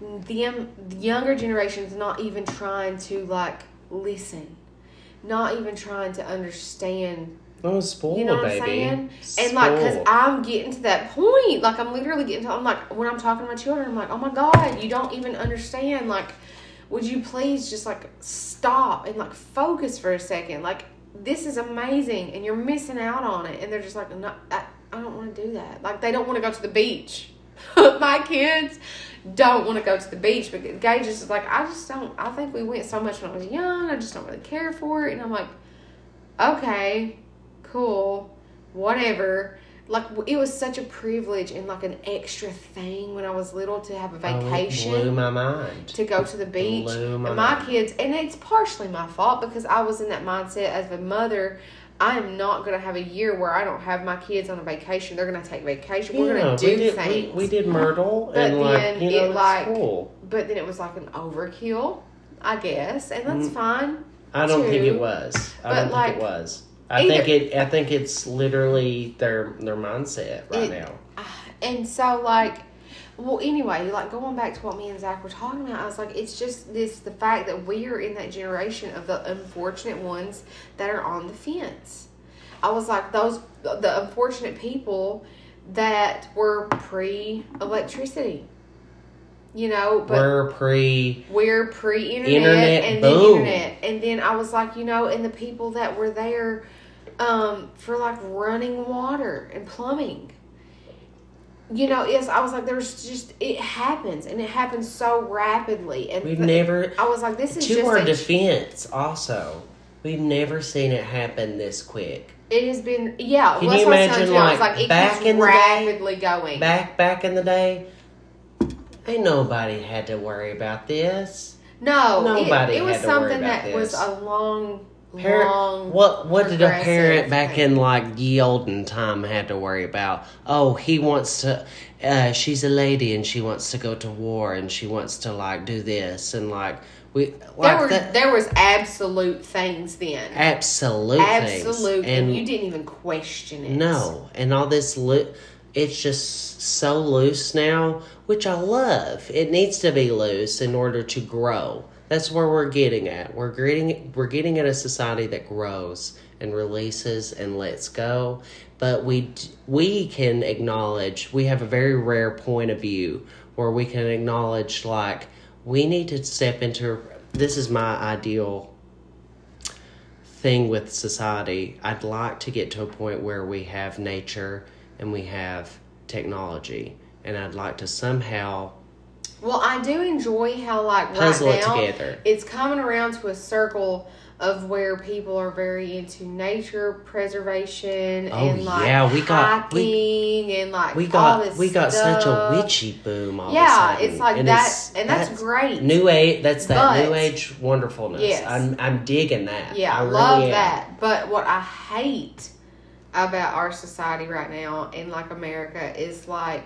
them the younger generations not even trying to like listen, not even trying to understand. Oh, spoiled, You know what baby. I'm saying? And like, cause I'm getting to that point, like I'm literally getting to. I'm like, when I'm talking to my children, I'm like, oh my god, you don't even understand. Like, would you please just like stop and like focus for a second? Like, this is amazing, and you're missing out on it. And they're just like, no, I, I don't want to do that. Like, they don't want to go to the beach. my kids don't want to go to the beach, but Gage is just like, I just don't. I think we went so much when I was young. I just don't really care for it, and I'm like, okay, cool, whatever. Like it was such a privilege and like an extra thing when I was little to have a Oh, it vacation blew my mind. to go to the beach. Blew my and my mind. kids, and it's partially my fault because I was in that mindset as a mother. I am not going to have a year where I don't have my kids on a vacation. They're going to take vacation. We're going to we do did, things. We, we did Myrtle, But and like then you know, it, like, cool. But then it was like an overkill, I guess, and that's Mm. fine. I don't think it was. I But, don't like, think it was. I either- think it. I think it's literally their their mindset right It- now. And so, like, well, anyway, like going back to what me and Zach were talking about, I was like, it's just this the fact that we are in that generation of the unfortunate ones that are on the fence. I was like, those, the unfortunate people that were pre electricity, you know, but We're pre. we're pre internet and boom. then internet. And then I was like, you know, and the people that were there um, for like running water and plumbing. You know, yes, I was like, there's just it happens and it happens so rapidly. And We've the- never. I was like, this is To just our a, defense, also, we've never seen it happen this quick. it has been yeah. Can well, you imagine, you. I was like, like, it back keeps in the day- rapidly going. Back back in the day, ain't nobody had to worry about this. No, Nobody it, it was had to worry something that was a long Long. what what did a parent back thing. in like ye olden time had to worry about? Oh, he wants to. Uh, she's a lady and she wants to go to war and she wants to like do this and like we like There were that. there was absolute things then. absolute things. Absolute, and, and you didn't even question it. No, and all this lo- it's just so loose now, which I love. It needs to be loose in order to grow. That's where we're getting at. We're getting we're getting at a society that grows and releases and lets go. But we we can acknowledge we have a very rare point of view where we can acknowledge like we need to step into this is my ideal thing with society. I'd like to get to a point where we have nature and we have technology, and I'd like to somehow Well, I do enjoy how like Puzzle right it now together. it's coming around to a circle of where people are very into nature preservation Oh, and like yeah, we got- hiking we- and like we all got this we got such a witchy boom all Yeah, it's like that, and that's, great. New age, that's that But- new age wonderfulness. Yes. I'm I'm digging that. Yeah, I, really love am. that. But what I hate about our society right now in like America is like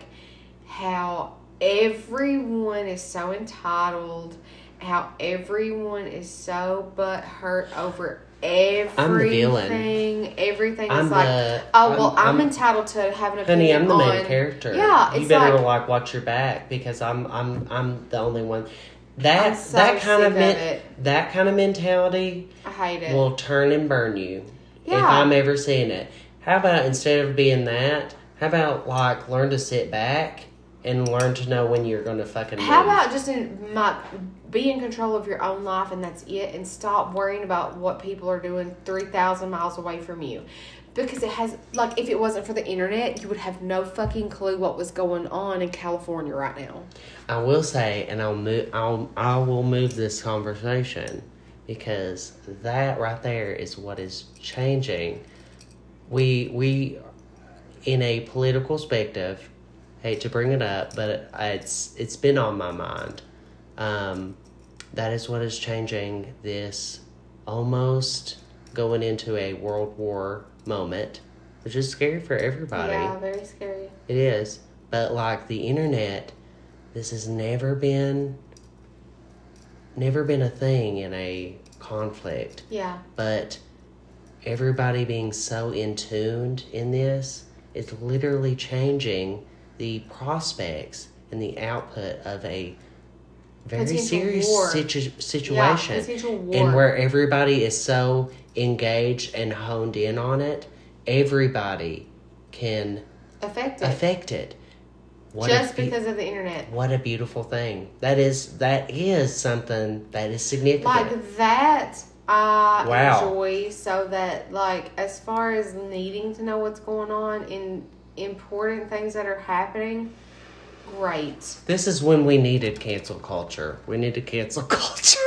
how everyone is so entitled, how everyone is so butt hurt over I'm everything. Everything I'm is like, the- oh well, I'm- I'm, entitled to have an Honey, opinion I'm the main character. Yeah, you better like like, watch your back because I'm I'm I'm the only one. That so that kind of, men- it. that kind of mentality I hate it. will turn and burn you if Yeah. I'm ever seeing it. How about instead of being that, how about like learn to sit back and learn to know when you're gonna fucking How move. about just in my be in control of your own life and that's it, and stop worrying about what people are doing three thousand miles away from you, because it has like if it wasn't for the internet, you would have no fucking clue what was going on in California right now. I will say, and I'll move. I'll I will move this conversation because that right there is what is changing. We we, in a political perspective, hate to bring it up, but it's it's been on my mind. Um, that is what is changing this almost going into a world war moment, which is scary for everybody. Yeah, very scary. It is. But like the internet, this has never been never been a thing in a conflict. Yeah, But everybody being so in tuned in this, it's literally changing the prospects and the output of a very serious situ- situation. Yeah. And where everybody is so engaged and honed in on it, everybody can affected affect it. What just be- because of the internet. what a beautiful thing. That is that is something that is significant. Like that, I Wow. enjoy so that like as far as needing to know what's going on in important things that are happening, great. this is when we needed cancel culture. We needed cancel culture.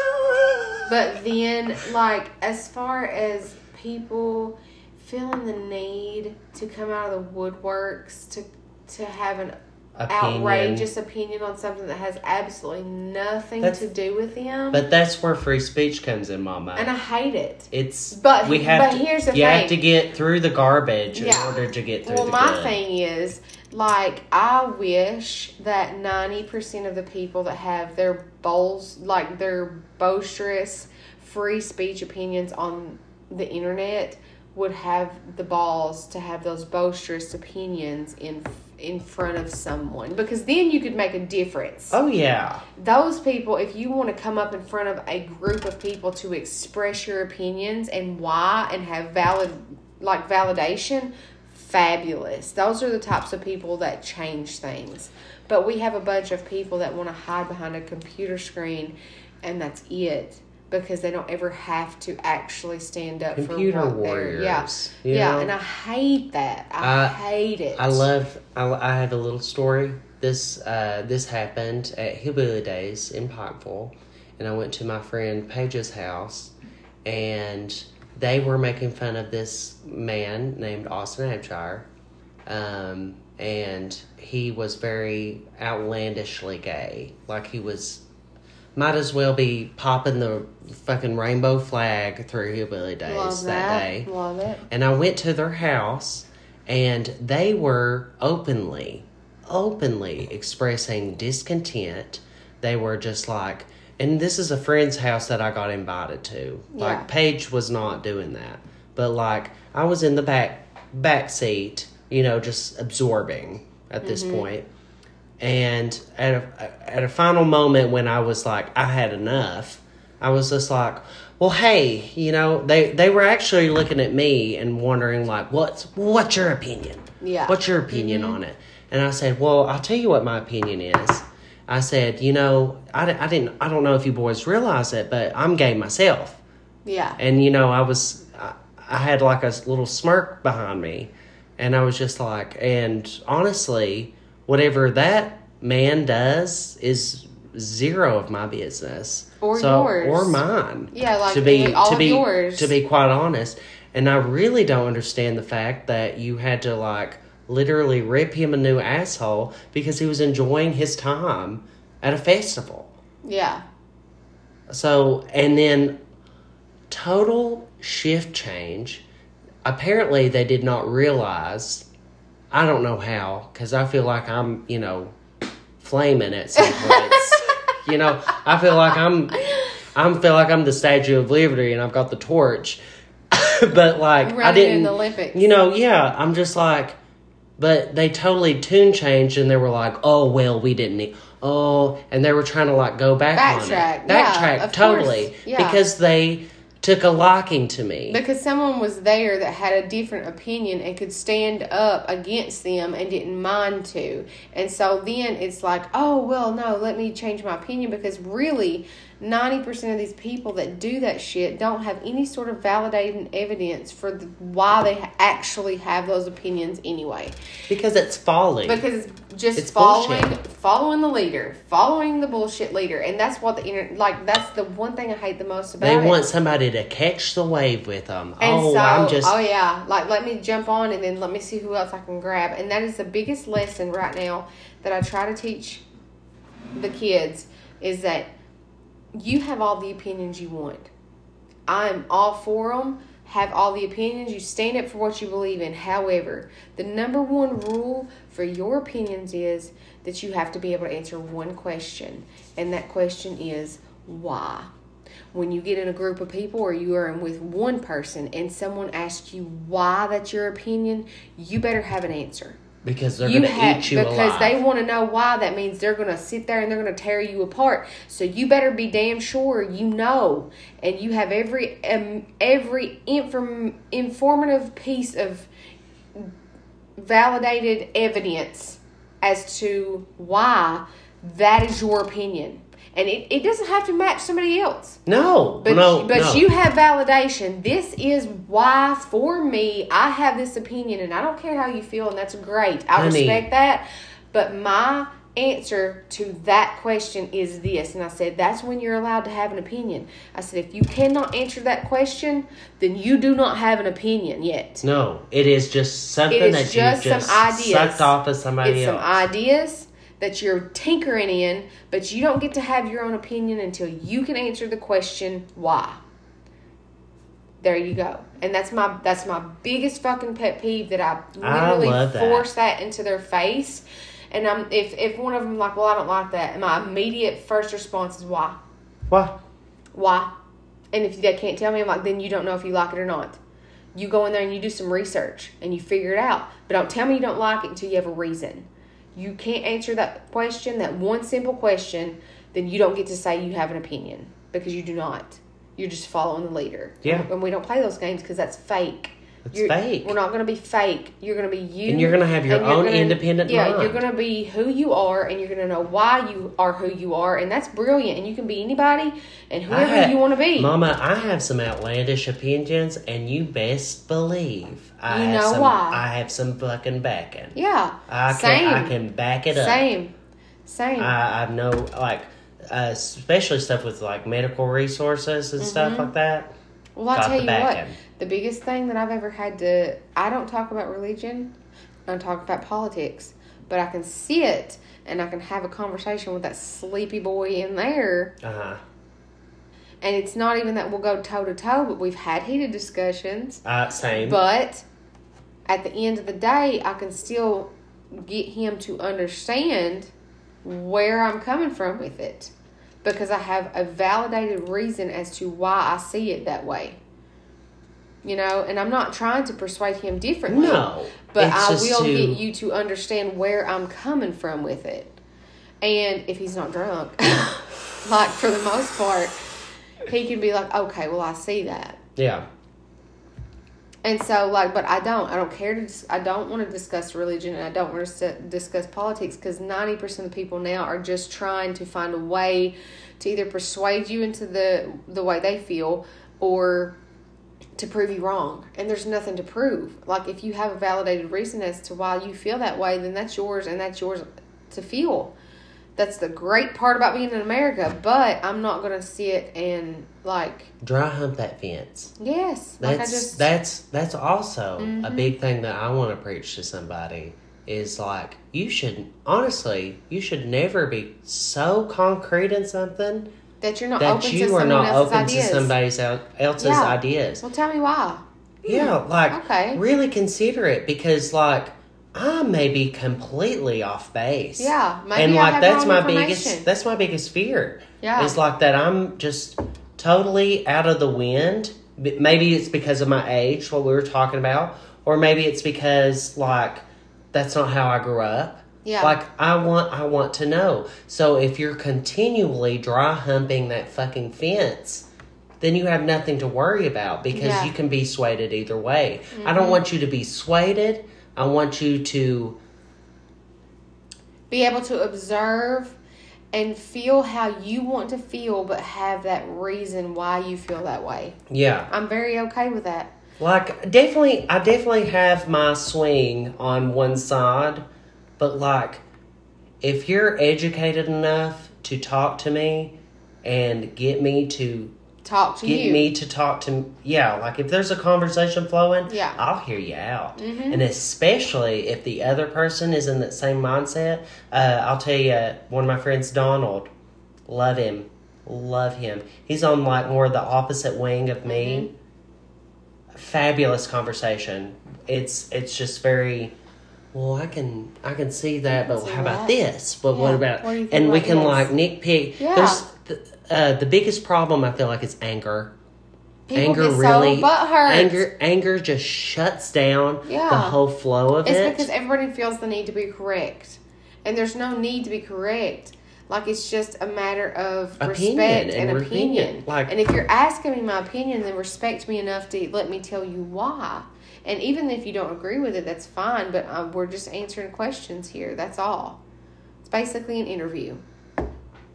But then, like, as far as people feeling the need to come out of the woodworks to to have an Opinion. outrageous opinion on something that has absolutely nothing That's- to do with them, But that's where free speech comes in, Mama. and I hate it. it's But- we have but to, here's the you have to get through the garbage in order to get through Well, my good. thing is, like, I wish that 90% of the people that have their bowls, like, their boisterous free speech opinions on the internet would have the balls to have those boisterous opinions in in front of someone because then you could make a difference Oh yeah. those people, if you want to come up in front of a group of people to express your opinions and why and have valid, like validation, fabulous. Those are the types of people that change things. But we have a bunch of people that want to hide behind a computer screen and that's it because they don't ever have to actually stand up Computer for what they're yeah. Yeah, know? and I hate that. I, I- hate it. I love. I, I have a little story. This uh, this happened at Hillbilly Days in Pikeville, and I went to my friend Paige's house, and they were making fun of this man named Austin Abshire, um, and he was very outlandishly gay. Like he was might as well be popping the fucking rainbow flag through Hillbilly Days Love that, that. day. Love it. And I went to their house, and they were openly, openly expressing discontent. They were just like, and this is a friend's house that I got invited to. Yeah. Like Paige was not doing that, but like I was in the back back seat, you know, just absorbing at this mm-hmm. point. And at a, at a final moment when I was like, I had enough, I was just like, well, hey, you know, they, they were actually looking at me and wondering like, what's, what's your opinion? Yeah. What's your opinion mm-hmm. on it? And I said, well, I'll tell you what my opinion is. I said, you know, I, I didn't, I don't know if you boys realize it, but I'm gay myself Yeah. and you know i was I, I had like a little smirk behind me and i was just like and honestly whatever that man does is zero of my business Or So- yours. or mine Yeah, like, to be all to be yours. to be quite honest and i really don't understand the fact that you had to like literally rip him a new asshole because he was enjoying his time at a festival yeah. so, and then total shift change. Apparently, they did not realize. I don't know how, because I feel like I'm, you know, flaming at some points. you know, I feel like I'm, I feel like I'm the Statue of Liberty and I've got the torch. but like, I didn't. in the Olympics. You know, yeah, I'm just like, but they totally tune changed and they were like, oh well, we didn't need. Oh, and they were trying to like go back on Backtrack. it. Backtrack, of totally. Yeah. because they took a liking to me. Because someone was there that had a different opinion and could stand up against them and didn't mind to. And so then it's like, oh, well, no, let me change my opinion because really 90% of these people that do that shit don't have any sort of validating evidence for the, why they actually have those opinions anyway. because it's folly. Because just It's following bullshit. following the leader, following the bullshit leader, and that's what the inter like. That's the one thing I hate the most about they it. want somebody to catch the wave with them. And oh, so, I'm just. oh yeah, like let me jump on and then let me see who else I can grab. And that is the biggest lesson right now that I try to teach the kids is that you have all the opinions you want. I'm all for them. Have all the opinions. You stand up for what you believe in. However, the number one rule for your opinions is that you have to be able to answer one question, and that question is why when you get in a group of people or you are in with one person and someone asks you why that's your opinion, you better have an answer. Because they're going to have eat you because alive. they want to know why. That means they're going to sit there and they're going to tear you apart. So you better be damn sure you know and you have every um, every inform, informative piece of validated evidence as to why that is your opinion. And it, it doesn't have to match somebody else. no, But no, but no. you have validation. This is why for me I have this opinion and I don't care how you feel and that's great. I Honey. respect that. But my answer to that question is this and I said that's when you're allowed to have an opinion. I said if you cannot answer that question, then you do not have an opinion yet. No, it is just something It is that just you some just ideas. sucked off of somebody It's some ideas that you're tinkering in, but you don't get to have your own opinion until you can answer the question why. There you go. And that's my that's my biggest fucking pet peeve that I I literally love that. force that into their face. And I'm if if one of them like, well, I don't like that, my immediate first response is why, Why? why, and if they can't tell me, I'm like, then you don't know if you like it or not. You go in there and you do some research and you figure it out. But don't tell me you don't like it until you have a reason. You can't answer that question, that one simple question, then you don't get to say you have an opinion because you do not. You're just following the leader. Yeah. And we don't play those games because that's fake. It's You're- fake. We're not going to be fake. You're going to be you. And you're gonna have your own gonna- independent Yeah, mind. you're going to be who you are, and you're going to know why you are who you are, and that's brilliant. And you can be anybody and whoever you want to be. Mama, I have some outlandish opinions, and you best believe I You have know some, why. I have some fucking backing. yeah, I can same, I can back it up. same, same. I, I know like uh, especially stuff with like medical resources and stuff like that. Well, I Got tell you what, backing. the biggest thing that I've ever had to, I don't talk about religion, I don't talk about politics, but I can see it and I can have a conversation with that sleepy boy in there. Uh huh. And it's not even that we'll go toe to toe, but we've had heated discussions. Uh, same. But at the end of the day, I can still get him to understand where I'm coming from with it because I have a validated reason as to why I see it that way. You know, and I'm not trying to persuade him differently. no. But I will to- get you to understand where I'm coming from with it. And if he's not drunk, like for the most part, he can be like, okay, well, I see that. Yeah. And so, like, but I don't. I don't care to. I don't want to discuss religion, and I don't want to discuss politics because ninety percent of people now are just trying to find a way to either persuade you into the the way they feel or to prove you wrong. And there's nothing to prove. Like, if you have a validated reason as to why you feel that way, then that's yours, and that's yours to feel. That's the great part about being in America. But I'm not gonna sit and like, Dry hump that fence. yes, That's like just that's that's also a Mhm. big thing that I want to preach to somebody is like you should honestly you should never be so concrete in something that you're not that open to you are not open ideas. to somebody else's Yeah. ideas. Well, tell me why. Yeah, like okay. really consider it because like I may be completely off base. Yeah, maybe and I like that's my biggest that's my biggest fear. Yeah. It's like that I'm just totally out of the wind. Maybe it's because of my age, what we were talking about, or maybe it's because like that's not how I grew up. Yeah. Like I want I want to know. So if you're continually dry humping that fucking fence, then you have nothing to worry about because Yeah. you can be swayed either way. I Mm-hmm. don't want you to be swayed. I want you to Be able to observe and feel how you want to feel, but have that reason why you feel that way. yeah. I'm very okay with that. Like definitely I definitely have my swing on one side, but like if you're educated enough to talk to me and get me to Talk to get you. me to talk to yeah, like if there's a conversation flowing, Yeah. I'll hear you out. Mhm. And especially if the other person is in that same mindset, uh, I'll tell you one of my friends Donald, love him. Love him. He's on like more the opposite wing of me Mm-hmm. fabulous conversation. It's it's just very well. I can I can see that, but See how about this? But what Yeah. about? What you and we can this? like nitpick. Yeah. There's the, uh, the biggest problem I feel like is anger. People anger really so anger anger just shuts down Yeah. the whole flow of it. It's because everybody feels the need to be correct. And there's no need to be correct. Like it's just a matter of Opinion respect and and, opinion. opinion. Like- and if you're asking me my opinion, then respect me enough to let me tell you why. And even if you don't agree with it, that's fine. But uh, we're just answering questions here. That's all. It's basically an interview.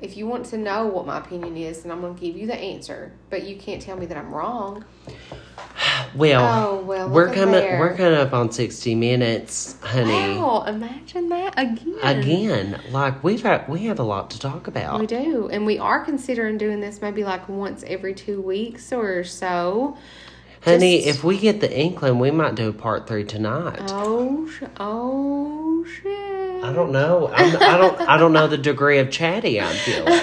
If you want to know what my opinion is, then I'm going to give you the answer. But you can't tell me that I'm wrong. well, Oh, well, we're coming there. we're coming up on sixty minutes, honey. Wow, imagine that again. Again, like we've had, we have a lot to talk about. We do, and we are considering doing this maybe like once every two weeks or so. Honey, Just- if we get the inkling, we might do part three tonight. Oh, oh shit! I don't know. I'm, I don't. I don't know the degree of chatty I'm feeling.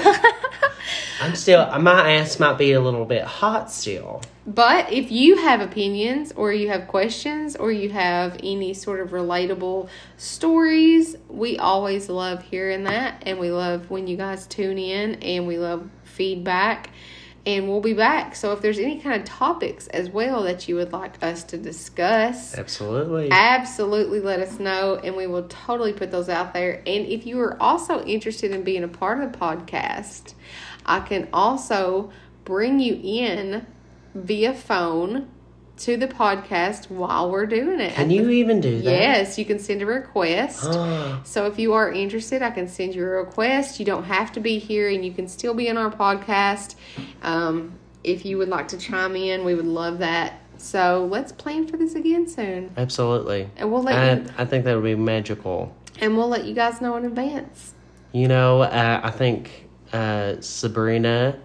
I'm still. My ass might be a little bit hot still. But if you have opinions, or you have questions, or you have any sort of relatable stories, we always love hearing that, and we love when you guys tune in, and we love feedback. And we'll be back. So if there's any kind of topics as well that you would like us to discuss, Absolutely. absolutely let us know and we will totally put those out there and if you are also interested in being a part of the podcast i can also bring you in via phone to the podcast while we're doing it Can you even do that? yes you can send a request Ah, so if you are interested, I can send you a request. You don't have to be here, and you can still be in our podcast. Um, if you would like to chime in, we would love that. So let's plan for this again soon, absolutely. and we'll let I, you I think that would be magical. and we'll let you guys know in advance. You know, uh, I think uh, Sabrina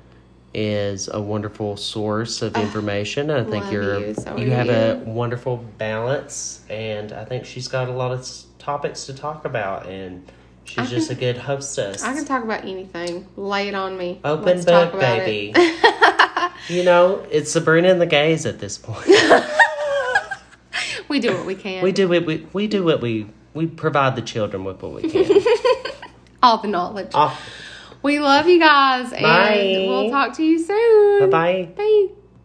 is a wonderful source of ah, information. I think you're you, so you have a wonderful balance, and I think she's got a lot of s- topics to talk about, and she's I just can- a good hostess. I can talk about anything. Lay it on me. Open Let's book, talk about baby. you know, it's Sabrina and the gays at this point. we do what we can. we do what we we do what we we provide the children with what we can. all the knowledge. We love you guys, Bye. and we'll talk to you soon. bye bye. Bye.